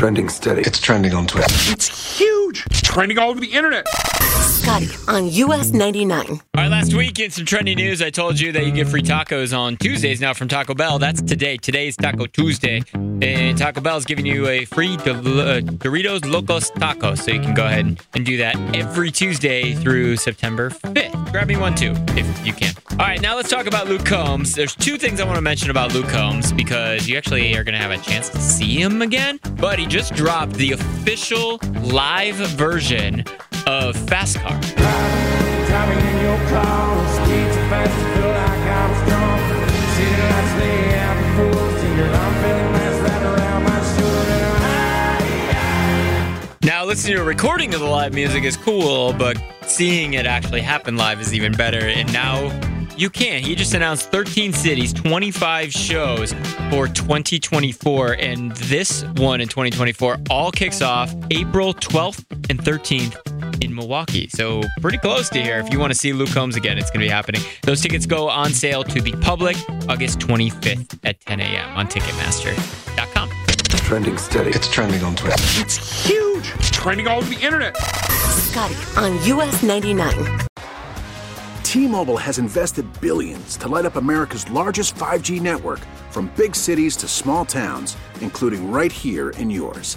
Trending steady. It's trending on Twitter. It's huge. It's trending all over the internet. Scotty on US 99. All right, last week in some trending news, I told you that you get free tacos on Tuesdays now from Taco Bell. That's today. Today's Taco Tuesday. And Taco Bell is giving you a free uh, Doritos Locos Taco. So you can go ahead and do that every Tuesday through September 5th. Grab me one too, if you can. All right, now let's talk about Luke Combs. There's two things I want to mention about Luke Combs because you actually are going to have a chance to see him again. But he just dropped the official live version of Fast Car. Driving in your car, speed so fast, I feel like I'm strong. City lights lay out the full steer. I'm feeling nice right around my shoulder. Now, listening to a recording of the live music is cool, but seeing it actually happen live is even better. And now you can. He just announced 13 cities, 25 shows for 2024. And this one in 2024 all kicks off April 12th and 13th in Milwaukee. So pretty close to here. If you want to see Luke Combs again, it's going to be happening. Those tickets go on sale to the public August 25th at 10 a.m. on Ticketmaster.com. Trending steady. It's trending on Twitter. It's huge. It's trending all over the internet. Scotty on US 99. T-Mobile has invested billions to light up America's largest 5G network from big cities to small towns, including right here in yours.